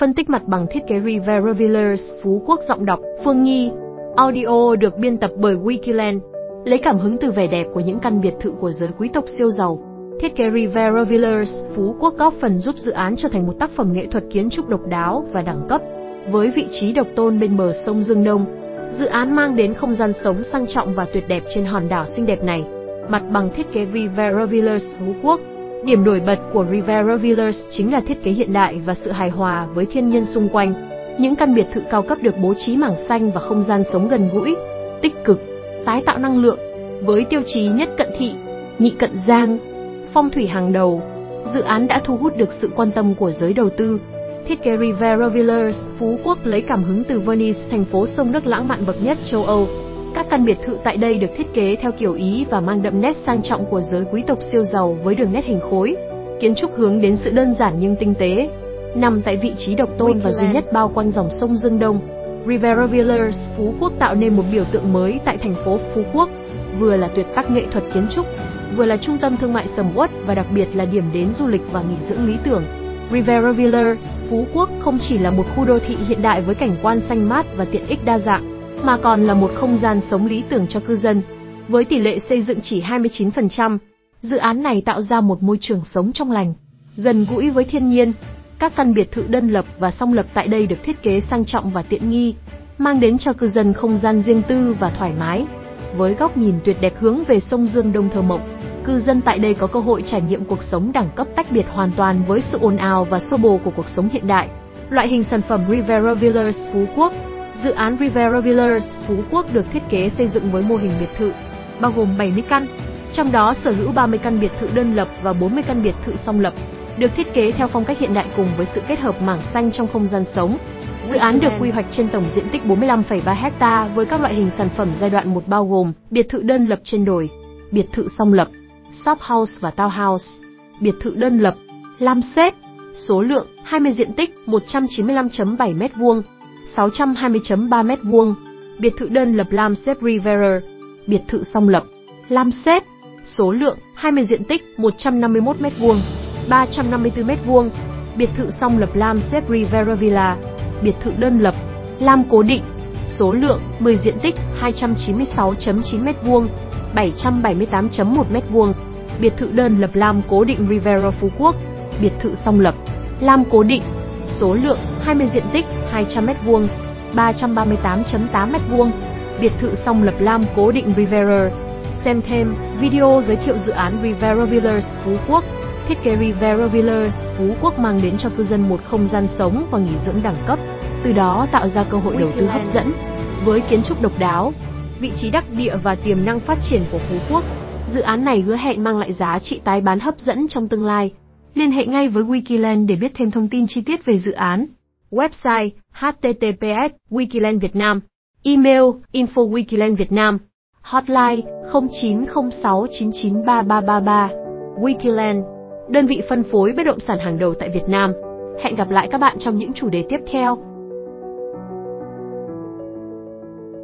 Phân tích mặt bằng thiết kế Rivera Villas, Phú Quốc giọng đọc, Phương Nhi. Audio được biên tập bởi Wikiland. Lấy cảm hứng từ vẻ đẹp của những căn biệt thự của giới quý tộc siêu giàu. Thiết kế Rivera Villas, Phú Quốc góp phần giúp dự án trở thành một tác phẩm nghệ thuật kiến trúc độc đáo và đẳng cấp. Với vị trí độc tôn bên bờ sông Dương Đông, dự án mang đến không gian sống sang trọng và tuyệt đẹp trên hòn đảo xinh đẹp này. Mặt bằng thiết kế Rivera Villas Phú Quốc Điểm nổi bật của Rivera Villas chính là thiết kế hiện đại và sự hài hòa với thiên nhiên xung quanh. Những căn biệt thự cao cấp được bố trí mảng xanh và không gian sống gần gũi, tích cực, tái tạo năng lượng, với tiêu chí nhất cận thị, nhị cận giang, phong thủy hàng đầu. Dự án đã thu hút được sự quan tâm của giới đầu tư. Thiết kế Rivera Villas Phú Quốc lấy cảm hứng từ Venice, thành phố sông nước lãng mạn bậc nhất châu Âu. Các căn biệt thự tại đây được thiết kế theo kiểu Ý và mang đậm nét sang trọng của giới quý tộc siêu giàu với đường nét hình khối. Kiến trúc hướng đến sự đơn giản nhưng tinh tế. Nằm tại vị trí độc tôn và duy nhất bao quanh dòng sông Dương Đông, Rivera Villas Phú Quốc tạo nên một biểu tượng mới tại thành phố Phú Quốc, vừa là tuyệt tác nghệ thuật kiến trúc, vừa là trung tâm thương mại sầm uất và đặc biệt là điểm đến du lịch và nghỉ dưỡng lý tưởng. Rivera Villas Phú Quốc không chỉ là một khu đô thị hiện đại với cảnh quan xanh mát và tiện ích đa dạng, mà còn là một không gian sống lý tưởng cho cư dân. Với tỷ lệ xây dựng chỉ 29%, dự án này tạo ra một môi trường sống trong lành, gần gũi với thiên nhiên. Các căn biệt thự đơn lập và song lập tại đây được thiết kế sang trọng và tiện nghi, mang đến cho cư dân không gian riêng tư và thoải mái. Với góc nhìn tuyệt đẹp hướng về sông Dương Đông thơ mộng, cư dân tại đây có cơ hội trải nghiệm cuộc sống đẳng cấp tách biệt hoàn toàn với sự ồn ào và xô bồ của cuộc sống hiện đại. Loại hình sản phẩm Rivera Villas Phú Quốc Dự án Rivera Villas Phú Quốc được thiết kế xây dựng với mô hình biệt thự, bao gồm 70 căn, trong đó sở hữu 30 căn biệt thự đơn lập và 40 căn biệt thự song lập, được thiết kế theo phong cách hiện đại cùng với sự kết hợp mảng xanh trong không gian sống. Dự án được quy hoạch trên tổng diện tích 45,3 ha với các loại hình sản phẩm giai đoạn 1 bao gồm biệt thự đơn lập trên đồi, biệt thự song lập, shop house và townhouse, biệt thự đơn lập, lam xếp, số lượng 20 diện tích 195.7 m2, 620.3 m2, biệt thự đơn lập Lam Xếp Rivera, biệt thự song lập, Lam Xếp, số lượng 20 diện tích 151 m2, 354 m2, biệt thự song lập Lam Xếp Rivera Villa, biệt thự đơn lập, Lam cố định, số lượng 10 diện tích 296.9 m2, 778.1 m2, biệt thự đơn lập Lam cố định Rivera Phú Quốc, biệt thự song lập, Lam cố định, số lượng 20 diện tích 200m2, 338.8m2, biệt thự song lập lam cố định Rivera. Xem thêm video giới thiệu dự án Rivera Villas Phú Quốc. Thiết kế Rivera Villas Phú Quốc mang đến cho cư dân một không gian sống và nghỉ dưỡng đẳng cấp, từ đó tạo ra cơ hội đầu tư hấp dẫn. Với kiến trúc độc đáo, vị trí đắc địa và tiềm năng phát triển của Phú Quốc, dự án này hứa hẹn mang lại giá trị tái bán hấp dẫn trong tương lai. Liên hệ ngay với Wikiland để biết thêm thông tin chi tiết về dự án. Website https wikiland việt nam Email info wikiland việt nam Hotline 0906993333 Wikiland, Đơn vị phân phối bất động sản hàng đầu tại Việt Nam Hẹn gặp lại các bạn trong những chủ đề tiếp theo.